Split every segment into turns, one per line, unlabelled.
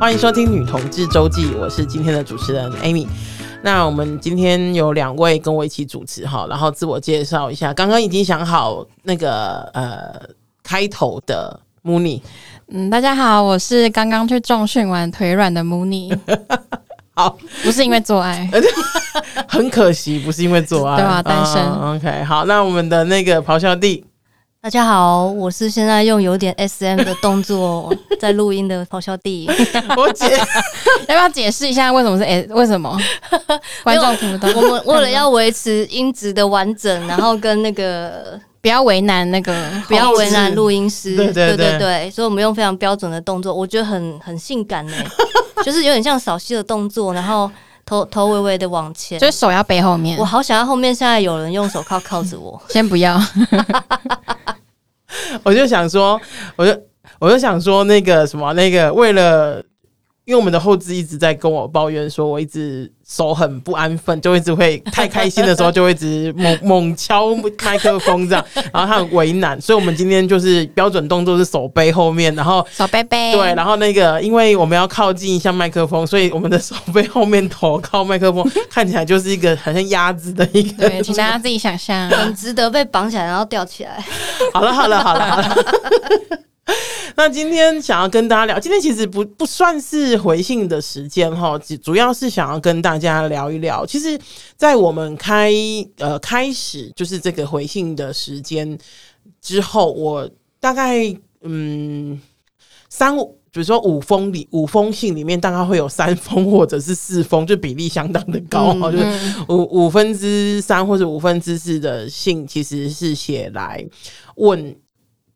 欢迎收听《女同志周记》，我是今天的主持人 Amy。那我们今天有两位跟我一起主持哈，然后自我介绍一下。刚刚已经想好那个呃开头的 Mooney。
嗯，大家好，我是刚刚去重训完腿软的 Mooney。
好，
不是因为做爱，
很可惜，不是因为做爱，
对啊，单身。
Uh, OK，好，那我们的那个咆哮帝。
大家好，我是现在用有点 SM 的动作 在录音的咆哮帝。
我解，
要不要解释一下为什么是 S？为什么 观众听不懂？
我们为了要维持音质的完整，然后跟那个
不要为难那个，
不要为难录音师。
对对对，
对对对，所以我们用非常标准的动作，我觉得很很性感呢，就是有点像扫戏的动作，然后。头头微微的往前，
就是手要背后面。
我好想要后面现在有人用手铐铐着我，
先不要。
我就想说，我就我就想说那个什么，那个为了。因为我们的后置一直在跟我抱怨，说我一直手很不安分，就一直会太开心的时候就会一直猛猛敲麦克风这样，然后他很为难，所以我们今天就是标准动作是手背后面，然后
手背背
对，然后那个因为我们要靠近一下麦克风，所以我们的手背后面头靠麦克风，看起来就是一个很像鸭子的一个，
对，请大家自己想象，
很值得被绑起来然后吊起来。
好了好了好了好了。那今天想要跟大家聊，今天其实不不算是回信的时间哈，主要是想要跟大家聊一聊。其实，在我们开呃开始就是这个回信的时间之后，我大概嗯三，比如说五封里五封信里面，大概会有三封 或者是四封，就比例相当的高就是五五分之三或者五分之四的信，其实是写来问。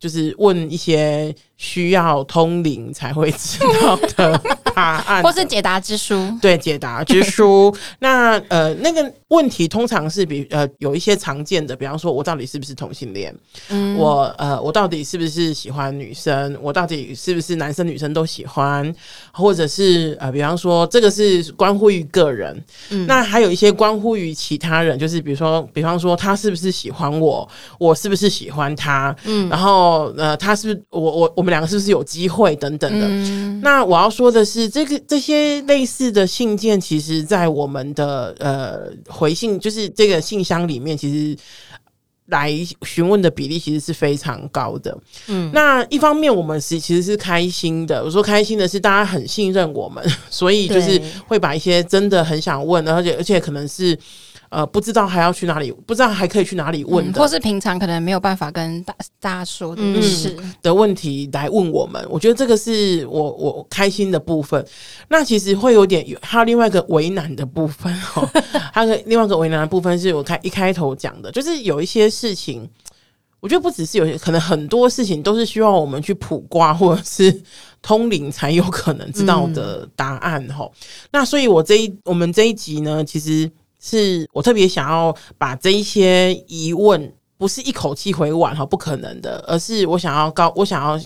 就是问一些需要通灵才会知道的答案，
或是解答之书。
对，解答之书。那呃，那个问题通常是比呃有一些常见的，比方说我到底是不是同性恋？嗯，我呃我到底是不是喜欢女生？我到底是不是男生女生都喜欢？或者是呃，比方说这个是关乎于个人。嗯，那还有一些关乎于其他人，就是比如说，比方说他是不是喜欢我？我是不是喜欢他？嗯，然后。呃，他是不是我我我们两个是不是有机会等等的？嗯、那我要说的是，这个这些类似的信件，其实，在我们的呃回信，就是这个信箱里面，其实来询问的比例其实是非常高的。嗯，那一方面我们是其实是开心的。我说开心的是，大家很信任我们，所以就是会把一些真的很想问，而且而且可能是。呃，不知道还要去哪里，不知道还可以去哪里问的，
嗯、或是平常可能没有办法跟大大家说的事、
嗯、的问题来问我们。我觉得这个是我我开心的部分。那其实会有点有，还有另外一个为难的部分 哦。还有另外一个为难的部分是我开一开头讲的，就是有一些事情，我觉得不只是有些，可能很多事情都是需要我们去卜卦或者是通灵才有可能知道的答案哈。嗯、那所以我这一我们这一集呢，其实。是我特别想要把这一些疑问，不是一口气回完哈，不可能的，而是我想要告，我想要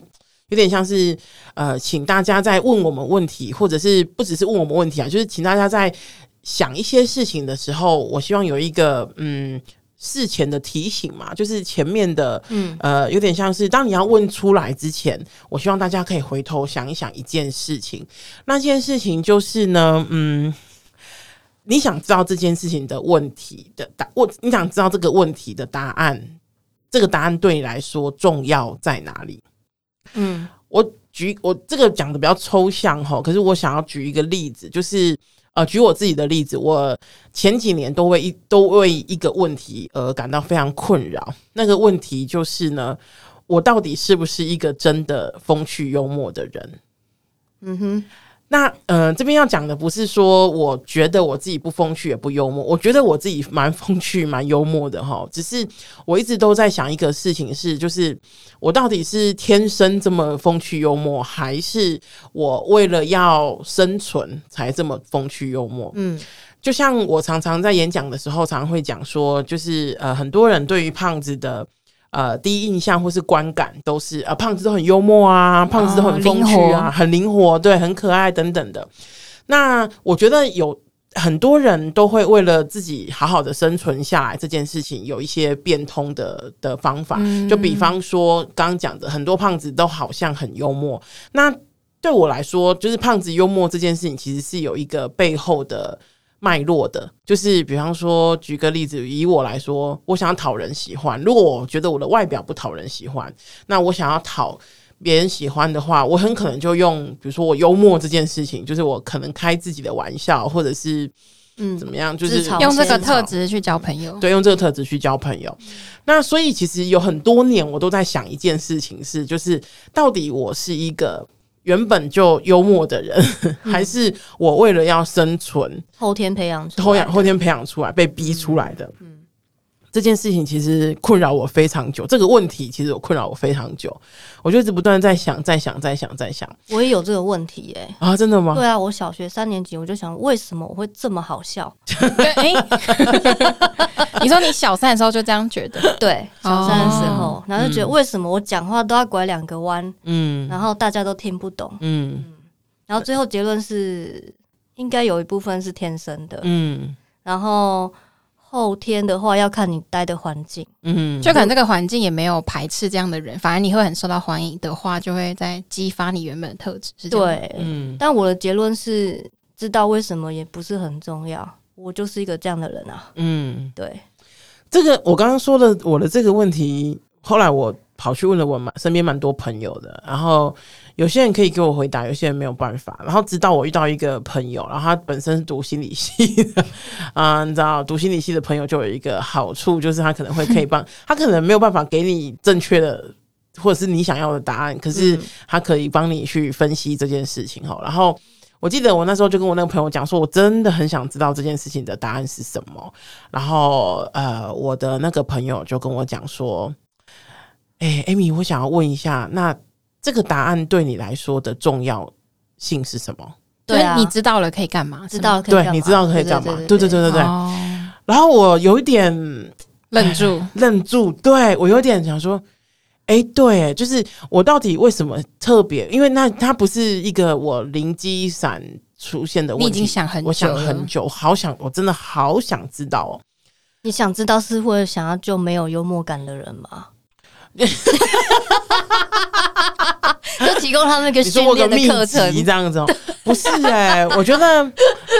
有点像是呃，请大家在问我们问题，或者是不只是问我们问题啊，就是请大家在想一些事情的时候，我希望有一个嗯事前的提醒嘛，就是前面的嗯呃，有点像是当你要问出来之前，我希望大家可以回头想一想一件事情，那件事情就是呢，嗯。你想知道这件事情的问题的答，我你想知道这个问题的答案，这个答案对你来说重要在哪里？嗯，我举我这个讲的比较抽象哈，可是我想要举一个例子，就是呃，举我自己的例子，我前几年都为一都为一个问题而感到非常困扰。那个问题就是呢，我到底是不是一个真的风趣幽默的人？嗯哼。那呃，这边要讲的不是说我觉得我自己不风趣也不幽默，我觉得我自己蛮风趣蛮幽默的哈。只是我一直都在想一个事情是，就是我到底是天生这么风趣幽默，还是我为了要生存才这么风趣幽默？嗯，就像我常常在演讲的时候，常常会讲说，就是呃，很多人对于胖子的。呃，第一印象或是观感都是呃，胖子都很幽默啊，胖子都很风趣啊，很灵活，对，很可爱等等的。那我觉得有很多人都会为了自己好好的生存下来这件事情，有一些变通的的方法。就比方说刚刚讲的，很多胖子都好像很幽默。那对我来说，就是胖子幽默这件事情，其实是有一个背后的脉络的。就是比方说，举个例子，以我来说，我想要讨人喜欢。如果我觉得我的外表不讨人喜欢，那我想要讨别人喜欢的话，我很可能就用，比如说我幽默这件事情，就是我可能开自己的玩笑，或者是嗯怎么样，就是
用这个特质去交朋友。
对，用这个特质去交朋友。那所以其实有很多年，我都在想一件事情是，就是到底我是一个。原本就幽默的人，嗯、还是我为了要生存
后天培养出来，
后天后天培养出来被逼出来的。嗯，嗯，这件事情其实困扰我非常久。这个问题其实有困扰我非常久，我就一直不断在想，在想，在想，在想。
我也有这个问题耶、欸！
啊，真的吗？
对啊，我小学三年级我就想，为什么我会这么好笑？
你说你小三的时候就这样觉得？
对，小三的时候，然后就觉得为什么我讲话都要拐两个弯？嗯，然后大家都听不懂。嗯，然后最后结论是，应该有一部分是天生的。嗯，然后后天的话要看你待的环境。嗯，
就可能这个环境也没有排斥这样的人，反而你会很受到欢迎的话，就会在激发你原本的特质。是这样。
对，嗯。但我的结论是，知道为什么也不是很重要。我就是一个这样的人啊。嗯，对。
这个我刚刚说的我的这个问题，后来我跑去问了我蛮身边蛮多朋友的，然后有些人可以给我回答，有些人没有办法。然后直到我遇到一个朋友，然后他本身是读心理系的 啊，你知道，读心理系的朋友就有一个好处，就是他可能会可以帮 他，可能没有办法给你正确的或者是你想要的答案，可是他可以帮你去分析这件事情哈，然后。我记得我那时候就跟我那个朋友讲说，我真的很想知道这件事情的答案是什么。然后，呃，我的那个朋友就跟我讲说：“哎，Amy，我想要问一下，那这个答案对你来说的重要性是什么？
对啊，你知道了可以干嘛？
知道可以嘛？
对，你知道可以干嘛？对对对对对。然后我有一点
愣住，
愣住，对，我有点想说。”哎、欸，对，就是我到底为什么特别？因为那它不是一个我灵机闪出现的问题。
你已经想很久，
我想很久，好想，我真的好想知道哦。
你想知道是会想要救没有幽默感的人吗？就提供他们一个训练的课程，
这样子哦。不是哎、欸，我觉得，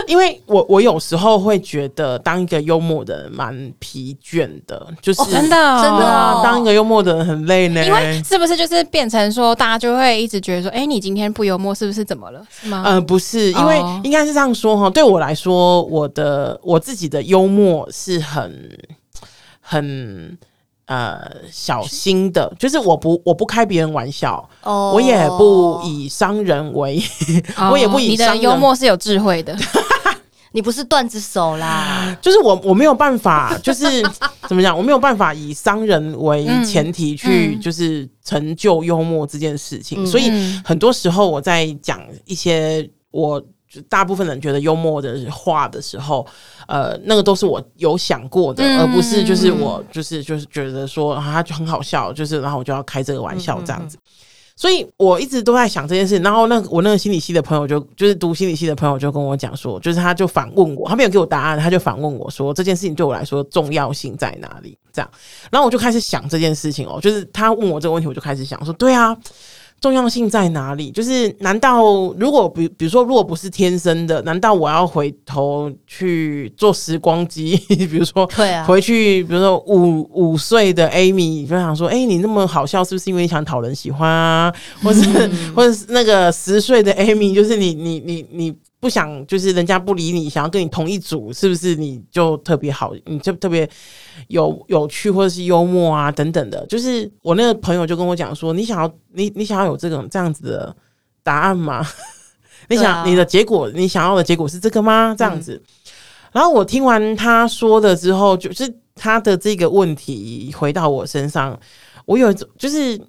因为我我有时候会觉得当一个幽默的人蛮疲倦的，就是、
哦、真的、哦、
真的、哦，
当一个幽默的人很累呢。
因为是不是就是变成说，大家就会一直觉得说，哎、欸，你今天不幽默，是不是怎么了？是吗？
呃，不是，因为应该是这样说哈。对我来说，我的我自己的幽默是很很。呃，小心的，就是我不我不开别人玩笑，oh. 我也不以伤人为，oh. 我也不以伤人。
你的幽默是有智慧的，
你不是段子手啦。
就是我我没有办法，就是怎么讲，我没有办法以商人为前提去，就是成就幽默这件事情。嗯、所以很多时候我在讲一些我。就大部分人觉得幽默的话的时候，呃，那个都是我有想过的，嗯、而不是就是我就是就是觉得说啊，他就很好笑，就是然后我就要开这个玩笑这样子。嗯嗯嗯，所以我一直都在想这件事。然后那我那个心理系的朋友就就是读心理系的朋友就跟我讲说，就是他就反问我，他没有给我答案，他就反问我说这件事情对我来说重要性在哪里？这样，然后我就开始想这件事情哦，就是他问我这个问题，我就开始想说，对啊。重要性在哪里？就是难道如果比比如说，如果不是天生的，难道我要回头去做时光机？比如说，对啊，回去，比如说五五岁的 Amy 就想说，哎、欸，你那么好笑，是不是因为你想讨人喜欢啊？或是、嗯、或者是那个十岁的 Amy，就是你你你你不想，就是人家不理你，想要跟你同一组，是不是你就特别好，你就特别。有有趣或者是幽默啊等等的，就是我那个朋友就跟我讲说，你想要你你想要有这种这样子的答案吗？你想你的结果，你想要的结果是这个吗？这样子。然后我听完他说的之后，就是他的这个问题回到我身上，我有一种就是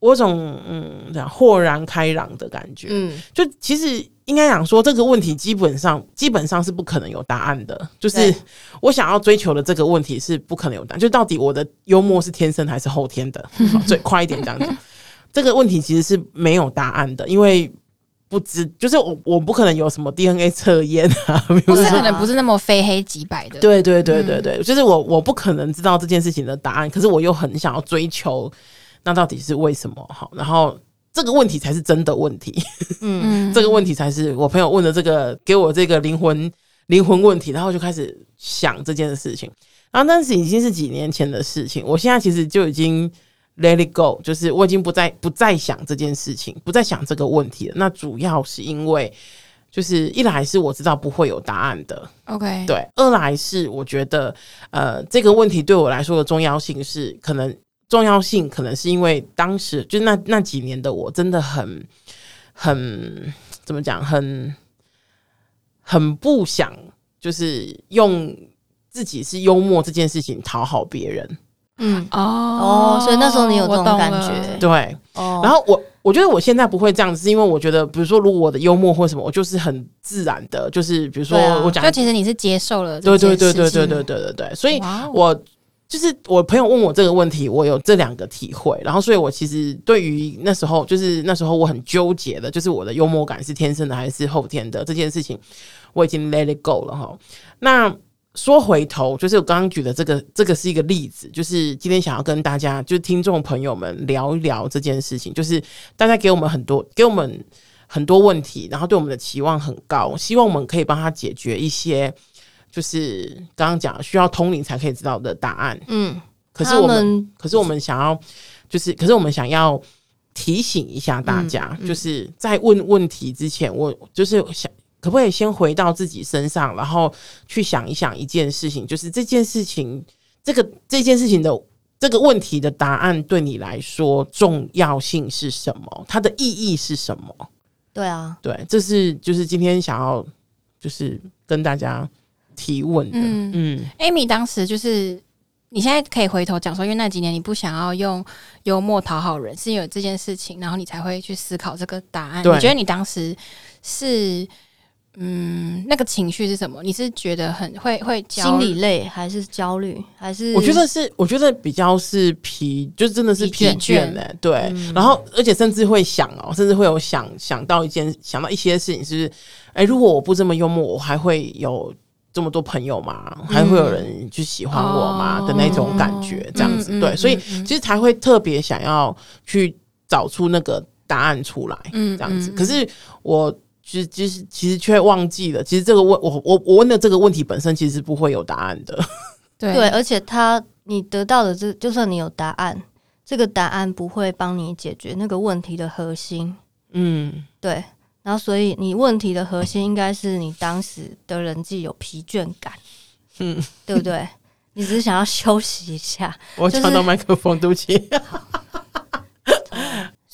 我有种嗯这样豁然开朗的感觉。嗯，就其实。应该讲说，这个问题基本上基本上是不可能有答案的。就是我想要追求的这个问题是不可能有答案。就到底我的幽默是天生还是后天的？最快一点这样子，这个问题其实是没有答案的，因为不知就是我我不可能有什么 DNA 测验啊，
不是可能不是那么非黑即白的。
对对对对对，就是我我不可能知道这件事情的答案，可是我又很想要追求，那到底是为什么？好，然后。这个问题才是真的问题。嗯，这个问题才是我朋友问的这个给我这个灵魂灵魂问题，然后就开始想这件事情。然后，但是已经是几年前的事情，我现在其实就已经 let it go，就是我已经不再不再想这件事情，不再想这个问题了。那主要是因为，就是一来是我知道不会有答案的
，OK，
对；二来是我觉得，呃，这个问题对我来说的重要性是可能重要性，可能是因为当时就那那几年的我真的很很怎么讲，很很不想就是用。自己是幽默这件事情讨好别人，
嗯哦哦，所以那时候你有这种感觉，
对哦。然后我我觉得我现在不会这样子，是因为我觉得，比如说，如果我的幽默或什么，我就是很自然的，就是比如说我讲，
就其实你是接受了，
对对对对对对对对对。所以我就是我朋友问我这个问题，我有这两个体会。然后，所以我其实对于那时候，就是那时候我很纠结的，就是我的幽默感是天生的还是后天的这件事情，我已经 let it go 了哈。那说回头，就是我刚刚举的这个，这个是一个例子，就是今天想要跟大家，就是听众朋友们聊一聊这件事情，就是大家给我们很多，给我们很多问题，然后对我们的期望很高，希望我们可以帮他解决一些，就是刚刚讲需要通灵才可以知道的答案。嗯，可是我们，可是我们想要，就是，可是我们想要提醒一下大家，嗯嗯、就是在问问题之前，我就是想。可不可以先回到自己身上，然后去想一想一件事情，就是这件事情，这个这件事情的这个问题的答案对你来说重要性是什么？它的意义是什么？
对啊，
对，这是就是今天想要就是跟大家提问的。嗯
嗯，Amy 当时就是你现在可以回头讲说，因为那几年你不想要用幽默讨好人，是因为这件事情，然后你才会去思考这个答案。你觉得你当时是？嗯，那个情绪是什么？你是觉得很会会
心理累，还是焦虑，还是？
我觉得是，我觉得比较是疲，就真的是疲倦的、欸。对，嗯、然后而且甚至会想哦，甚至会有想想到一件，想到一些事情，是不是？哎、欸，如果我不这么幽默，我还会有这么多朋友吗？嗯、还会有人去喜欢我吗？哦、的那种感觉，这样子。嗯、对，所以其实才会特别想要去找出那个答案出来，嗯，这样子。可是我。其实，其实，其实却忘记了。其实这个问我，我，我问的这个问题本身，其实不会有答案的。
对，对，而且他，你得到的这，就算你有答案，这个答案不会帮你解决那个问题的核心。嗯，对。然后，所以你问题的核心应该是你当时的人际有疲倦感。嗯，对不对？你只是想要休息一下。
我抢到麦克风，对不起。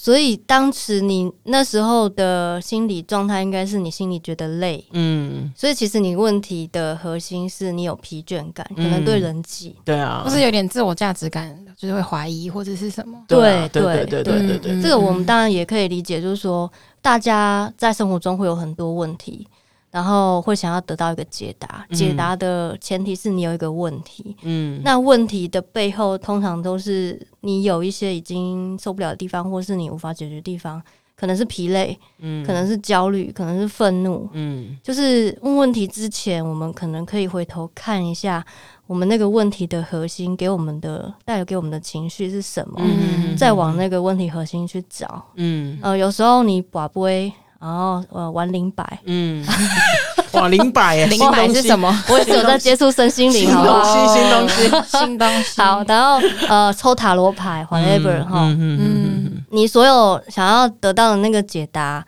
所以当时你那时候的心理状态，应该是你心里觉得累，嗯，所以其实你问题的核心是你有疲倦感，可能对人际，
对啊，
或是有点自我价值感，就是会怀疑或者是什么，
对对对对对对，这个我们当然也可以理解，就是说大家在生活中会有很多问题。然后会想要得到一个解答，解答的前提是你有一个问题。嗯，那问题的背后通常都是你有一些已经受不了的地方，或是你无法解决的地方，可能是疲累，嗯，可能是焦虑，可能是愤怒，嗯，就是问问题之前，我们可能可以回头看一下我们那个问题的核心给我们的带给我们的情绪是什么，嗯，再往那个问题核心去找，嗯，呃，有时候你把不会。然后呃，玩灵摆，嗯，
哇，灵摆耶，
灵摆是什么？
我也是有在接触身心灵，好不好？
新东西，新东西，
新东西。
好，然后呃，抽塔罗牌，whatever 哈，嗯，你所有想要得到的那个解答，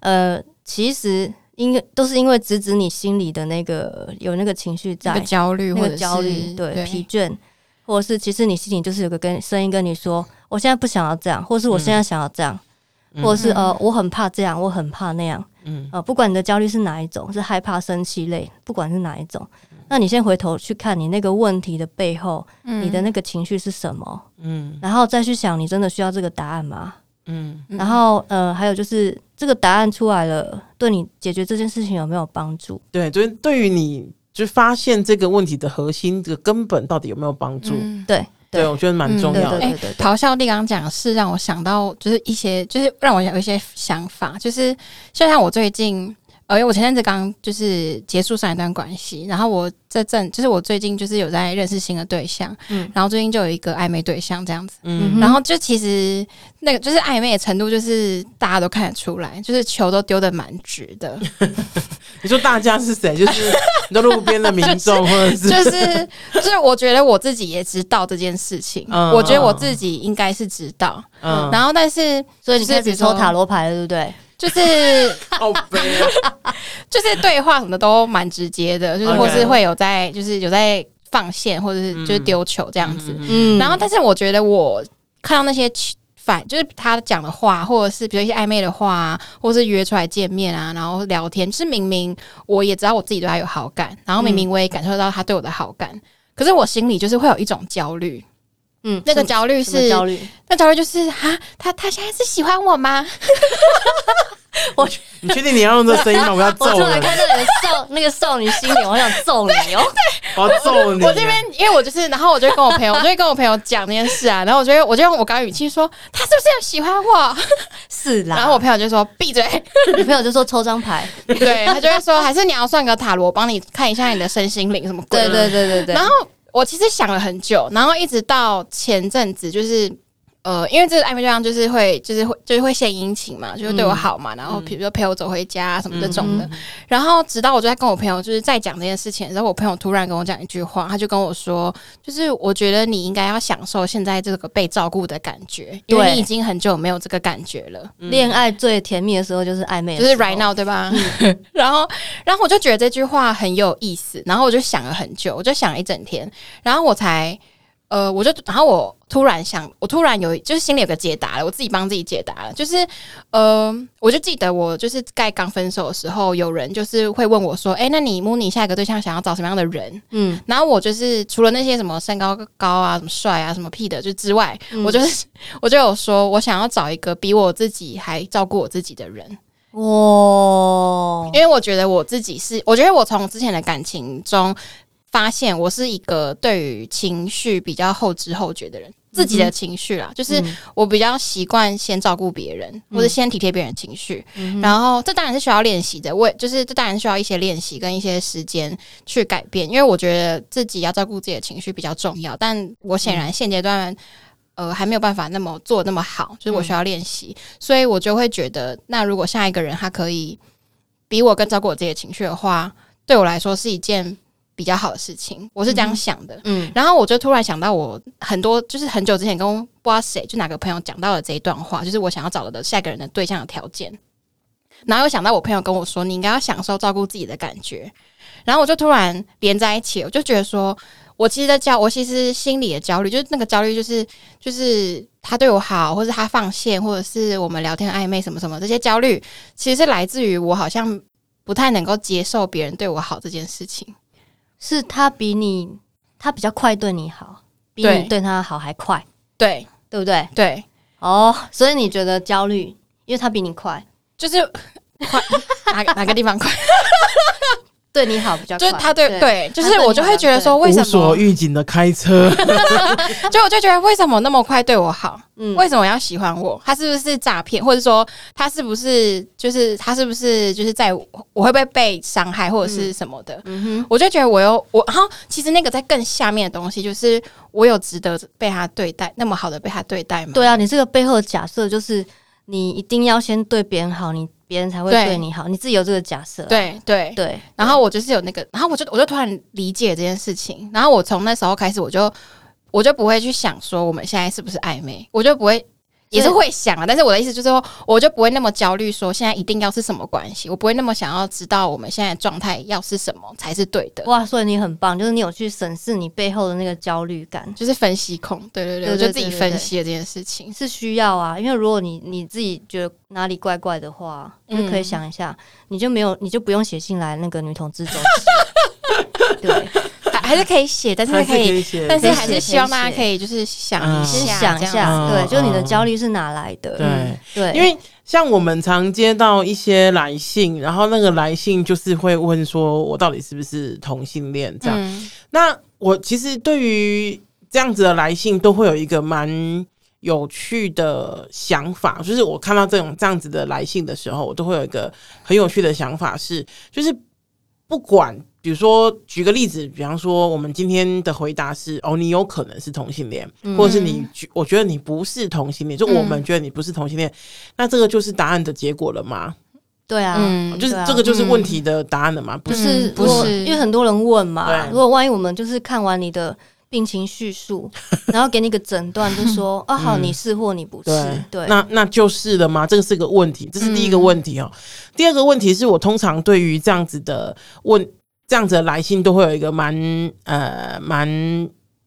呃，其实应该都是因为直指你心里的那个有那个情绪在，
焦虑或者
焦虑，对，疲倦，或者是其实你心里就是有个跟声音跟你说，我现在不想要这样，或是我现在想要这样。或者是呃，我很怕这样，我很怕那样。嗯，呃，不管你的焦虑是哪一种，是害怕、生气、类，不管是哪一种，那你先回头去看你那个问题的背后，嗯、你的那个情绪是什么？嗯，然后再去想，你真的需要这个答案吗？嗯，然后呃，还有就是这个答案出来了，对你解决这件事情有没有帮助？
对，就是对于你就发现这个问题的核心，这个根本到底有没有帮助？
嗯、对。
对，我觉得蛮重要的。哎，
咆哮帝刚刚讲的是让我想到，就是一些，就是让我有一些想法，就是就像我最近呃，因为我前阵子刚就是结束上一段关系，然后我这阵就是我最近就是有在认识新的对象，嗯，然后最近就有一个暧昧对象这样子，嗯，然后就其实那个就是暧昧的程度，就是大家都看得出来，就是球都丢的蛮直的。
你说大家是谁？就是你说路边的民 众，或者是
就是就是我觉得我自己也知道这件事情，嗯，我觉得我自己应该是知道，嗯，然后但是
所以你开始抽塔罗牌了，对不对？
就是，就是对话什么的都蛮直接的，就是或是会有在，就是有在放线，或者是就是丢球这样子。嗯，然后但是我觉得我看到那些反，就是他讲的话，或者是比如一些暧昧的话，或是约出来见面啊，然后聊天，就是明明我也知道我自己对他有好感，然后明明我也感受到他对我的好感，可是我心里就是会有一种焦虑。嗯，那个焦虑是焦虑，那焦虑就是哈，他他现在是喜欢我吗？
我你确定你要用这声音吗？我要揍你！我
看到你的少 那个少女心脸，我想揍你哦！
我要揍你！
我这边因为我就是，然后我就跟我朋友，我就会跟我朋友讲这件事啊，然后我就我就用我刚刚语气说，他是不是有喜欢我？
是啦。
然后我朋友就说闭嘴，
女朋友就说抽张牌，
对他就会说，还是你要算个塔罗，帮你看一下你的身心灵什么鬼？
对对对对对。
然后。我其实想了很久，然后一直到前阵子，就是呃，因为这个暧昧对象就是会，就是会，就是会献殷勤嘛，就是对我好嘛，嗯、然后比如说陪我走回家什么这种的。嗯、然后直到我就在跟我朋友就是在讲这件事情，然后我朋友突然跟我讲一句话，他就跟我说，就是我觉得你应该要享受现在这个被照顾的感觉，因为你已经很久没有这个感觉了。恋、
嗯、爱最甜蜜的时候就是暧昧，
就是 right now，对吧？嗯、然后，然后我就觉得这句话很有意思，然后我就想了很久，我就想了一整天，然后我才。呃，我就然后我突然想，我突然有就是心里有个解答了，我自己帮自己解答了，就是呃，我就记得我就是在刚分手的时候，有人就是会问我说，哎、欸，那你 Mooni 下一个对象想要找什么样的人？嗯，然后我就是除了那些什么身高高啊、什么帅啊、什么屁的就之外，嗯、我就是我就有说我想要找一个比我自己还照顾我自己的人。哇，因为我觉得我自己是，我觉得我从之前的感情中。发现我是一个对于情绪比较后知后觉的人，自己的情绪啦，就是我比较习惯先照顾别人，或者先体贴别人情绪。然后这当然是需要练习的，我就是这当然需要一些练习跟一些时间去改变，因为我觉得自己要照顾自己的情绪比较重要。但我显然现阶段呃还没有办法那么做那么好，就是我需要练习，所以我就会觉得，那如果下一个人他可以比我更照顾我自己的情绪的话，对我来说是一件。比较好的事情，我是这样想的。嗯，嗯，然后我就突然想到，我很多就是很久之前跟不知道谁，就哪个朋友讲到了这一段话，就是我想要找的下一个人的对象的条件。然后又想到我朋友跟我说，你应该要享受照顾自己的感觉。然后我就突然连在一起，我就觉得说，我其实在焦，我其实心里的焦虑，就是那个焦虑，就是就是他对我好，或者他放线，或者是我们聊天暧昧什么什么这些焦虑，其实是来自于我好像不太能够接受别人对我好这件事情。
是他比你，他比较快对你好，比你对他好还快，
对
对不对？
对
哦，所以你觉得焦虑，因为他比你快，
就是快 哪个哪个地方快？
对你好比较快，
就是他对对，就是我就会觉得说，为什么无
所预警的开车，
就我就觉得为什么那么快对我好？嗯，为什么要喜欢我？他是不是诈骗？或者说他是不是就是他是不是就是在我会不会被伤害或者是什么的？嗯哼，我就觉得我有我，然后其实那个在更下面的东西，就是我有值得被他对待那么好的被他对待吗？
对啊，你这个背后的假设就是你一定要先对别人好，你。别人才会对你好，你自己有这个假设。
对对对，然后我就是有那个，然后我就我就突然理解这件事情，然后我从那时候开始，我就我就不会去想说我们现在是不是暧昧，我就不会。也是会想啊，但是我的意思就是说，我就不会那么焦虑，说现在一定要是什么关系，我不会那么想要知道我们现在状态要是什么才是对的。
哇，所以你很棒，就是你有去审视你背后的那个焦虑感，
就是分析控。对对对，我就自己分析了这件事情
是需要啊，因为如果你你自己觉得哪里怪怪的话，就可以想一下，你就没有，你就不用写信来那个女同志周记。对。
还是可以写，但是可以，但是还是希望大家可以就是想一下，
想一下，对，就你的焦虑是哪来的？
对。对，因为像我们常接到一些来信，然后那个来信就是会问说，我到底是不是同性恋？这样，那我其实对于这样子的来信，都会有一个蛮有趣的想法，就是我看到这种这样子的来信的时候，我都会有一个很有趣的想法是，就是不管，比如说举个例子，比方说我们今天的回答是哦，你有可能是同性恋，嗯、或者是你我觉得你不是同性恋，就我们觉得你不是同性恋，嗯、那这个就是答案的结果了吗？
对啊，
嗯、就是这个就是问题的答案了吗？不是，
不是，因为很多人问嘛，如果万一我们就是看完你的。病情叙述，然后给你个诊断，就说 哦，好，你是或你不是，嗯、对，对
那那就是了吗？这个是个问题，这是第一个问题哦。嗯、第二个问题是我通常对于这样子的问，这样子的来信都会有一个蛮呃蛮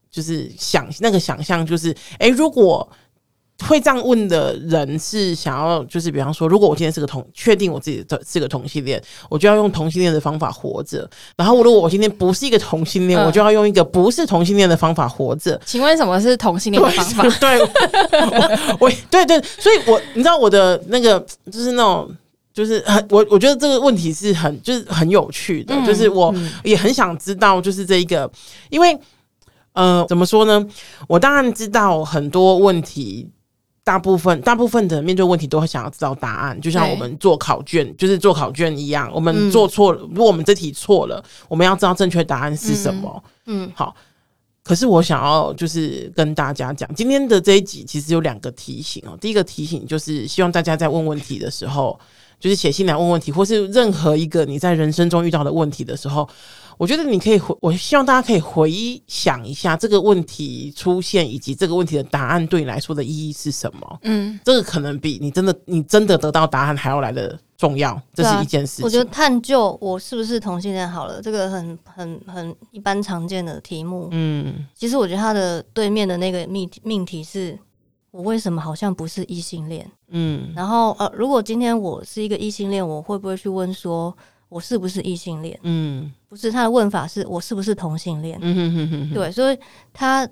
就是想那个想象，就是哎、欸，如果。会这样问的人是想要，就是比方说，如果我今天是个同，确定我自己的是个同性恋，我就要用同性恋的方法活着。然后，如果我今天不是一个同性恋，嗯、我就要用一个不是同性恋的方法活着。
请问什么是同性恋的方法？
对，我，我对对，所以我你知道我的那个就是那种就是很我我觉得这个问题是很就是很有趣的，嗯、就是我也很想知道，就是这一个，因为呃，怎么说呢？我当然知道很多问题。大部分大部分的面对问题都会想要知道答案，就像我们做考卷，就是做考卷一样。我们做错了，嗯、如果我们这题错了，我们要知道正确答案是什么。嗯，嗯好。可是我想要就是跟大家讲，今天的这一集其实有两个提醒哦。第一个提醒就是希望大家在问问题的时候，就是写信来问问题，或是任何一个你在人生中遇到的问题的时候。我觉得你可以回，我希望大家可以回想一下这个问题出现以及这个问题的答案对你来说的意义是什么。嗯，这个可能比你真的你真的得到答案还要来的重要。这是一件事情。啊，我觉得
探究我是不是同性恋好了，这个很很很一般常见的题目。嗯，其实我觉得它的对面的那个命命题是我为什么好像不是异性恋？嗯，然后呃，如果今天我是一个异性恋，我会不会去问说？我是不是异性恋？嗯，不是，他的问法是我是不是同性恋？嗯哼哼哼，对，所以他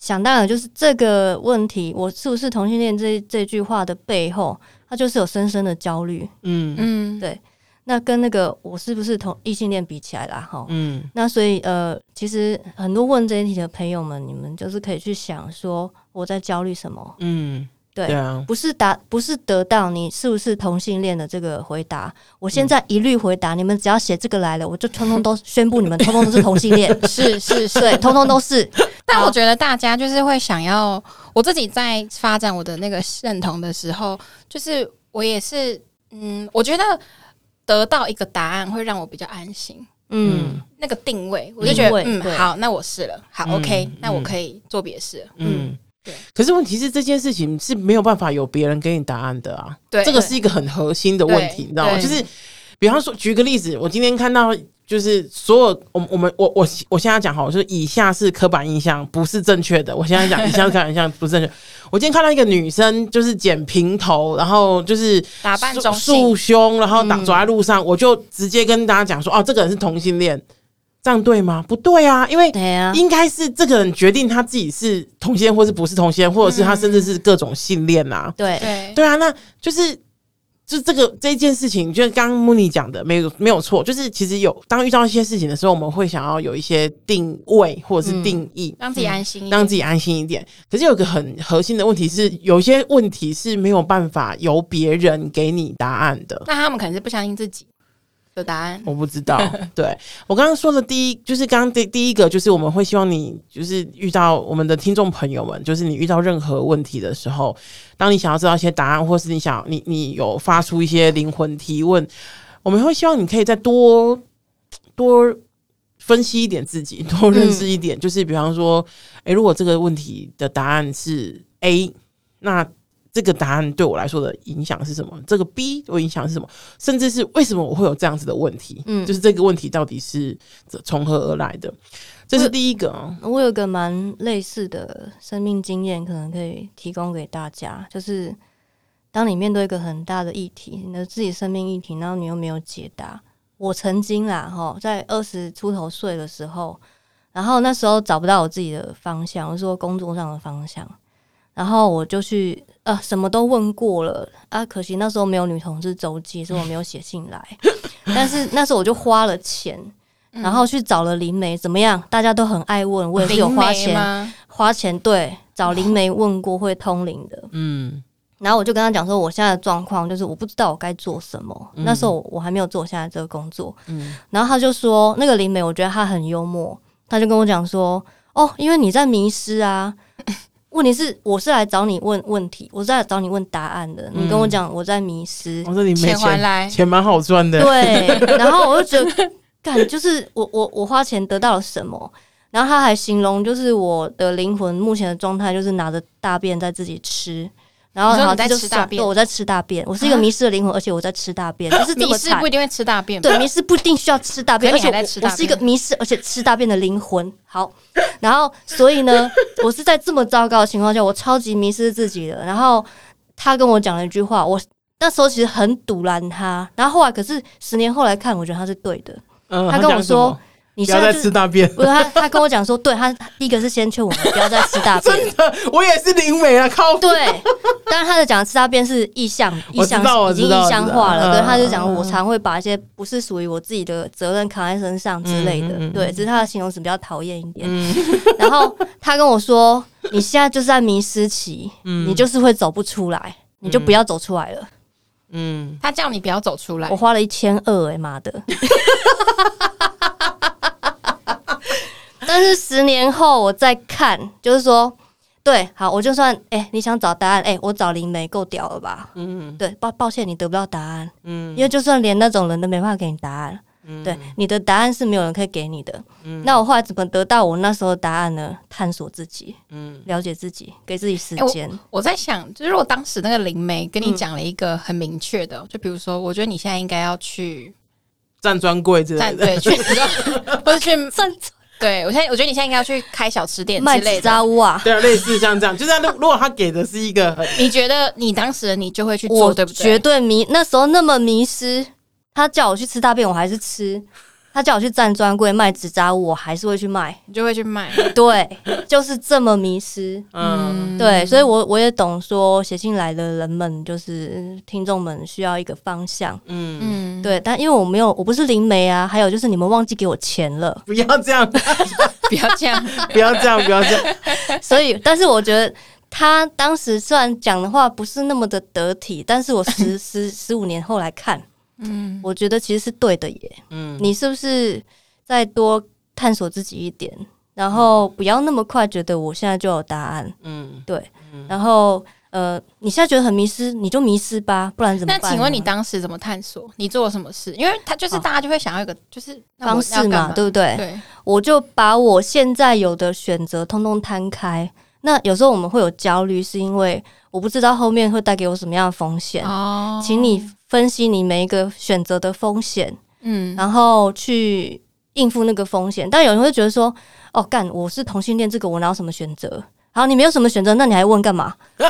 想当然就是这个问题，我是不是同性恋？这这句话的背后，他就是有深深的焦虑。嗯嗯，对，那跟那个我是不是同异性恋比起来啦，哈，嗯，那所以呃，其实很多问这一题的朋友们，你们就是可以去想说我在焦虑什么？嗯。对，对啊，不是答，不是得到你是不是同性恋的这个回答。我现在一律回答，嗯、你们只要写这个来了，我就通通都宣布你们 通通都是同性恋。是是是，对，通通都是。
但我觉得大家就是会想要，我自己在发展我的那个认同的时候，就是我也是，嗯，我觉得得到一个答案会让我比较安心。嗯，那个定位，我就觉得，嗯，好，那我试了，好、嗯、，OK，那我可以做别事。嗯。嗯
可是问题是这件事情是没有办法有别人给你答案的啊，对，这个是一个很核心的问题，你知道吗？就是，比方说举个例子，我今天看到就是所有我我们我我我现在讲好，就是以下是刻板印象，不是正确的。我现在讲以下是刻板印象不是正确。我今天看到一个女生就是剪平头，然后就是
打扮中
束胸，然后打走在路上，我就直接跟大家讲说，哦，这个人是同性恋。这样对吗？不对啊，因为应该是这个人决定他自己是同性恋，或是不是同性恋，或者是他甚至是各种性恋啊。
对对
对啊，那就是就这个这件事情，就刚刚慕妮讲的没有没有错，就是其实有当遇到一些事情的时候，我们会想要有一些定位或者是定义，
让自己安心，
让自己安心一点。可是有个很核心的问题是，有些问题是没有办法由别人给你答案的。
那他们可能是不相信自己。有答案，
我不知道。对，我刚刚说的第一，就是刚刚第第一个，就是我们会希望你，就是遇到我们的听众朋友们，就是你遇到任何问题的时候，当你想要知道一些答案，或是你想你你有发出一些灵魂提问，我们会希望你可以再多多分析一点自己，多认识一点。嗯、就是比方说，诶，如果这个问题的答案是 A，那。这个答案对我来说的影响是什么？这个 B 我影响是什么？甚至是为什么我会有这样子的问题？嗯，就是这个问题到底是从何而来的？这是第一个。
我，我有个蛮类似的生命经验，可能可以提供给大家。就是当你面对一个很大的议题，你的自己生命议题，然后你又没有解答。我曾经啦，哈，在二十出头岁的时候，然后那时候找不到我自己的方向，我说工作上的方向。然后我就去，呃，什么都问过了。啊，可惜那时候没有女同志周记，所以我没有写信来。但是那时候我就花了钱，然后去找了灵媒，怎么样？大家都很爱问，我也是有花钱，花钱对，找灵媒问过会通灵的，嗯，然后我就跟他讲说，我现在的状况就是我不知道我该做什么，嗯、那时候我还没有做现在这个工作，嗯，然后他就说那个灵媒，我觉得他很幽默，他就跟我讲说，哦，因为你在迷失啊。问题是，我是来找你问问题，我是来找你问答案的。嗯、你跟我讲我在迷失，
我说你没钱，
钱还来，
钱蛮好赚的。
对，然后我就觉得，感就是我我我花钱得到了什么？然后他还形容，就是我的灵魂目前的状态，就是拿着大便在自己吃。然后好像在吃大便，我在吃大便。我是一个迷失的灵魂，而且我在吃大便。就是
迷失不一定会吃大便，
对，迷失不一定需要吃大便。而且我是一个迷失而且吃大便的灵魂。好，然后所以呢，我是在这么糟糕的情况下，我超级迷失自己的。然后他跟我讲了一句话，我那时候其实很堵拦他。然后后来可是十年后来看，我觉得他是对的。他跟我说。你现在
不要再吃大便。
不是他，他跟我讲说，对他第一个是先劝我们不要再吃大便。
真的，我也是灵媒啊，靠。
对，但是他的讲吃大便是意向，意象已经意向化了。对，他就讲我常会把一些不是属于我自己的责任扛在身上之类的。对，只是他的形容词比较讨厌一点。然后他跟我说，你现在就是在迷失期，你就是会走不出来，你就不要走出来了。
嗯，他叫你不要走出来。
我花了一千二，哎妈的！但是十年后我再看，就是说，对，好，我就算，哎、欸，你想找答案，哎、欸，我找灵媒够屌了吧？嗯，对，抱抱歉，你得不到答案，嗯，因为就算连那种人都没办法给你答案，嗯，对，你的答案是没有人可以给你的，嗯，那我后来怎么得到我那时候的答案呢？探索自己，嗯，了解自己，给自己时间、欸。
我在想，就是如果当时那个灵媒跟你讲了一个很明确的，嗯、就比如说，我觉得你现在应该要去
站专柜之类的，
对，去，或者去站。对，我现在我觉得你现在应该要去开小吃店之类的，
卖纸扎屋啊，
对啊，类似像这样，就是如果他给的是一个，
你觉得你当时你就会去做，对不对？
绝对迷，那时候那么迷失，他叫我去吃大便，我还是吃。他叫我去站专柜卖纸扎物，我还是会去卖，
你就会去卖。
对，就是这么迷失。嗯，对，所以我我也懂说写信来的人们，就是听众们需要一个方向。嗯嗯，对，但因为我没有，我不是灵媒啊，还有就是你们忘记给我钱了，
不要这样，
不要这样，
不要这样，不要这样。
所以，但是我觉得他当时虽然讲的话不是那么的得体，但是我十十十五年后来看。嗯，我觉得其实是对的耶。嗯，你是不是再多探索自己一点，然后不要那么快觉得我现在就有答案？嗯，对。然后呃，你现在觉得很迷失，你就迷失吧，不然怎么办？
那请问你当时怎么探索？你做了什么事？因为他就是大家就会想要一个就是
方式嘛，对不对？对，我就把我现在有的选择通通摊开。那有时候我们会有焦虑，是因为我不知道后面会带给我什么样的风险。哦，请你。分析你每一个选择的风险，嗯，然后去应付那个风险。但有人会觉得说：“哦，干，我是同性恋，这个我哪有什么选择？”好，你没有什么选择，那你还问干嘛？
他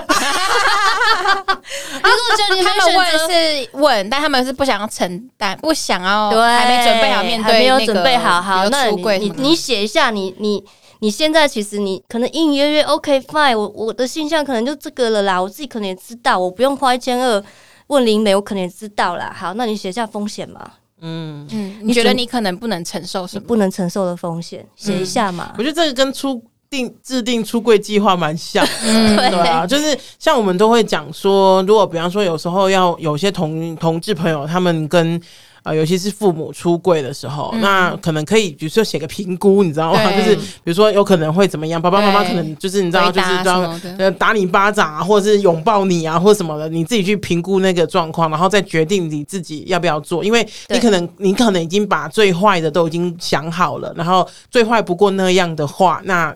们问是问，但他们是不想要承担，不想要，对，还没准备好面对，还没有准备好。好，那你你你写一下，你你你现在其实你可能隐隐约约 OK fine，我我的性向可能就这个了啦，我自己可能也知道，我不用花一千二。问灵媒，我可能也知道啦。好，那你写下风险嘛？嗯嗯，你觉得你可能不能承受什么？
不能承受的风险，写一下嘛。
我觉得这个跟出定制定出柜计划蛮像，嗯，对啊，就是像我们都会讲说，如果比方说有时候要有些同同志朋友，他们跟。啊，尤其是父母出柜的时候，嗯、那可能可以，比如说写个评估，你知道吗？就是比如说有可能会怎么样，爸爸妈妈可能就是你知道，就是这样呃打你巴掌啊，或者是拥抱你啊，或者什么的，你自己去评估那个状况，然后再决定你自己要不要做，因为你可能你可能已经把最坏的都已经想好了，然后最坏不过那样的话，那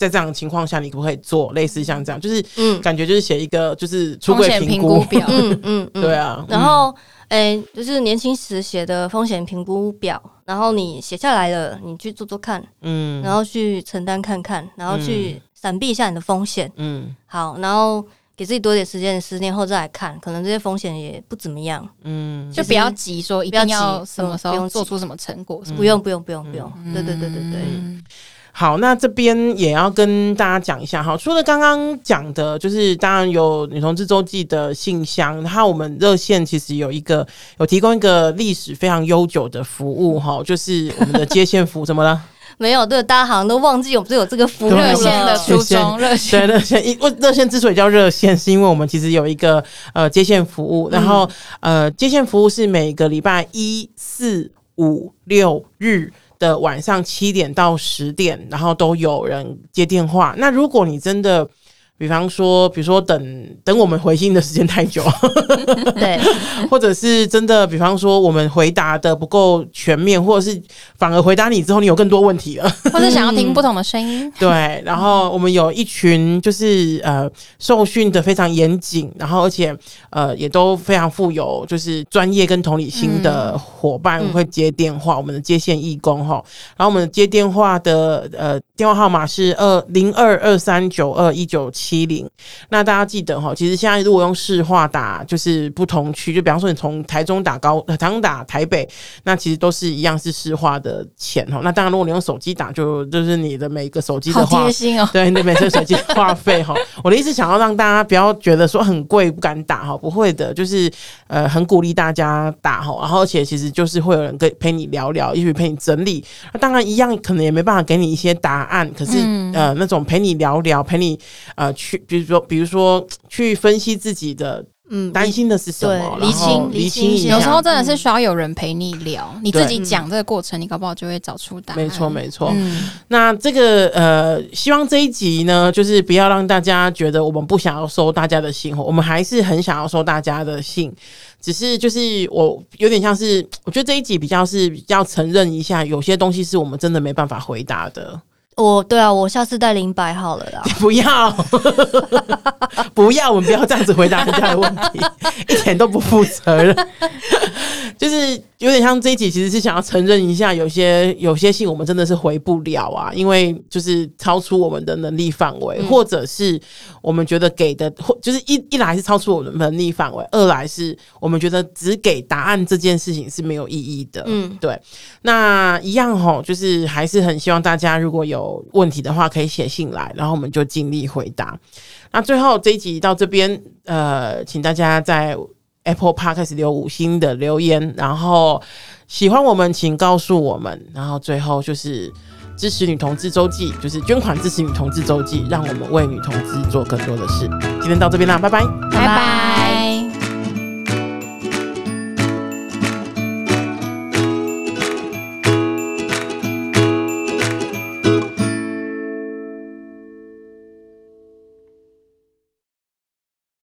在这样的情况下，你可不可以做类似像这样？就是嗯，感觉就是写一个就是出柜评估
表，
嗯嗯，
嗯。
对啊，然后。诶、欸，就是年轻时写的风险评估表，然后你写下来了，你去做做看，嗯，然后去承担看看，然后去闪避一下你的风险，嗯，好，然后给自己多点时间，十年后再来看，可能这些风险也不怎么样，嗯，
就不要急说一定要什么时候做出什么成果，
不用不用不用不用，对对对对对。
好，那这边也要跟大家讲一下哈。除了刚刚讲的，就是当然有女同志周记的信箱，然后我们热线其实有一个有提供一个历史非常悠久的服务哈，就是我们的接线服怎么了？
没有，对，大家好像都忘记我们是有这个服务
热线的初衷。热线
对热线，因为热线之所以叫热线，是因为我们其实有一个呃接线服务，然后、嗯、呃接线服务是每个礼拜一四五六日的晚上七点到十点，然后都有人接电话。那如果你真的比方说，比如说等等我们回信的时间太久，
对，
或者是真的，比方说我们回答的不够全面，或者是反而回答你之后，你有更多问题了，
或者想要听不同的声音，
对。然后我们有一群就是呃受训的非常严谨，然后而且呃也都非常富有就是专业跟同理心的伙伴会接电话，我们的接线义工哈。然后我们接电话的呃电话号码是二零二二三九二一九七。七零，那大家记得哈，其实现在如果用市话打，就是不同区，就比方说你从台中打高，台中打台北，那其实都是一样是市话的钱哈。那当然，如果你用手机打，就就是你的每个手机的话，
贴心哦，
对，你的每个手机话费哈。我的意思想要让大家不要觉得说很贵不敢打哈，不会的，就是呃很鼓励大家打哈。然后而且其实就是会有人跟陪你聊聊，也许陪你整理。那当然一样可能也没办法给你一些答案，可是、嗯、呃那种陪你聊聊，陪你呃。去，比如说，比如说，去分析自己的，嗯，担心的是什么，
厘清
厘清一下。
有时候真的是需要有人陪你聊，嗯、你自己讲这个过程，你搞不好就会找出答案。
没错，没错。嗯、那这个呃，希望这一集呢，就是不要让大家觉得我们不想要收大家的信，我们还是很想要收大家的信，只是就是我有点像是，我觉得这一集比较是比较承认一下，有些东西是我们真的没办法回答的。
我对啊，我下次带零百好了啦。
不要，不要，我们不要这样子回答人家的问题，一点都不负责任。就是有点像这一集，其实是想要承认一下，有些有些信我们真的是回不了啊，因为就是超出我们的能力范围，嗯、或者是我们觉得给的，或就是一一来是超出我们的能力范围，二来是我们觉得只给答案这件事情是没有意义的。嗯，对。那一样吼，就是还是很希望大家如果有问题的话，可以写信来，然后我们就尽力回答。那最后这一集到这边，呃，请大家在。Apple Podcast 留五星的留言，然后喜欢我们请告诉我们，然后最后就是支持女同志周记，就是捐款支持女同志周记，让我们为女同志做更多的事。今天到这边啦，拜拜，
拜拜。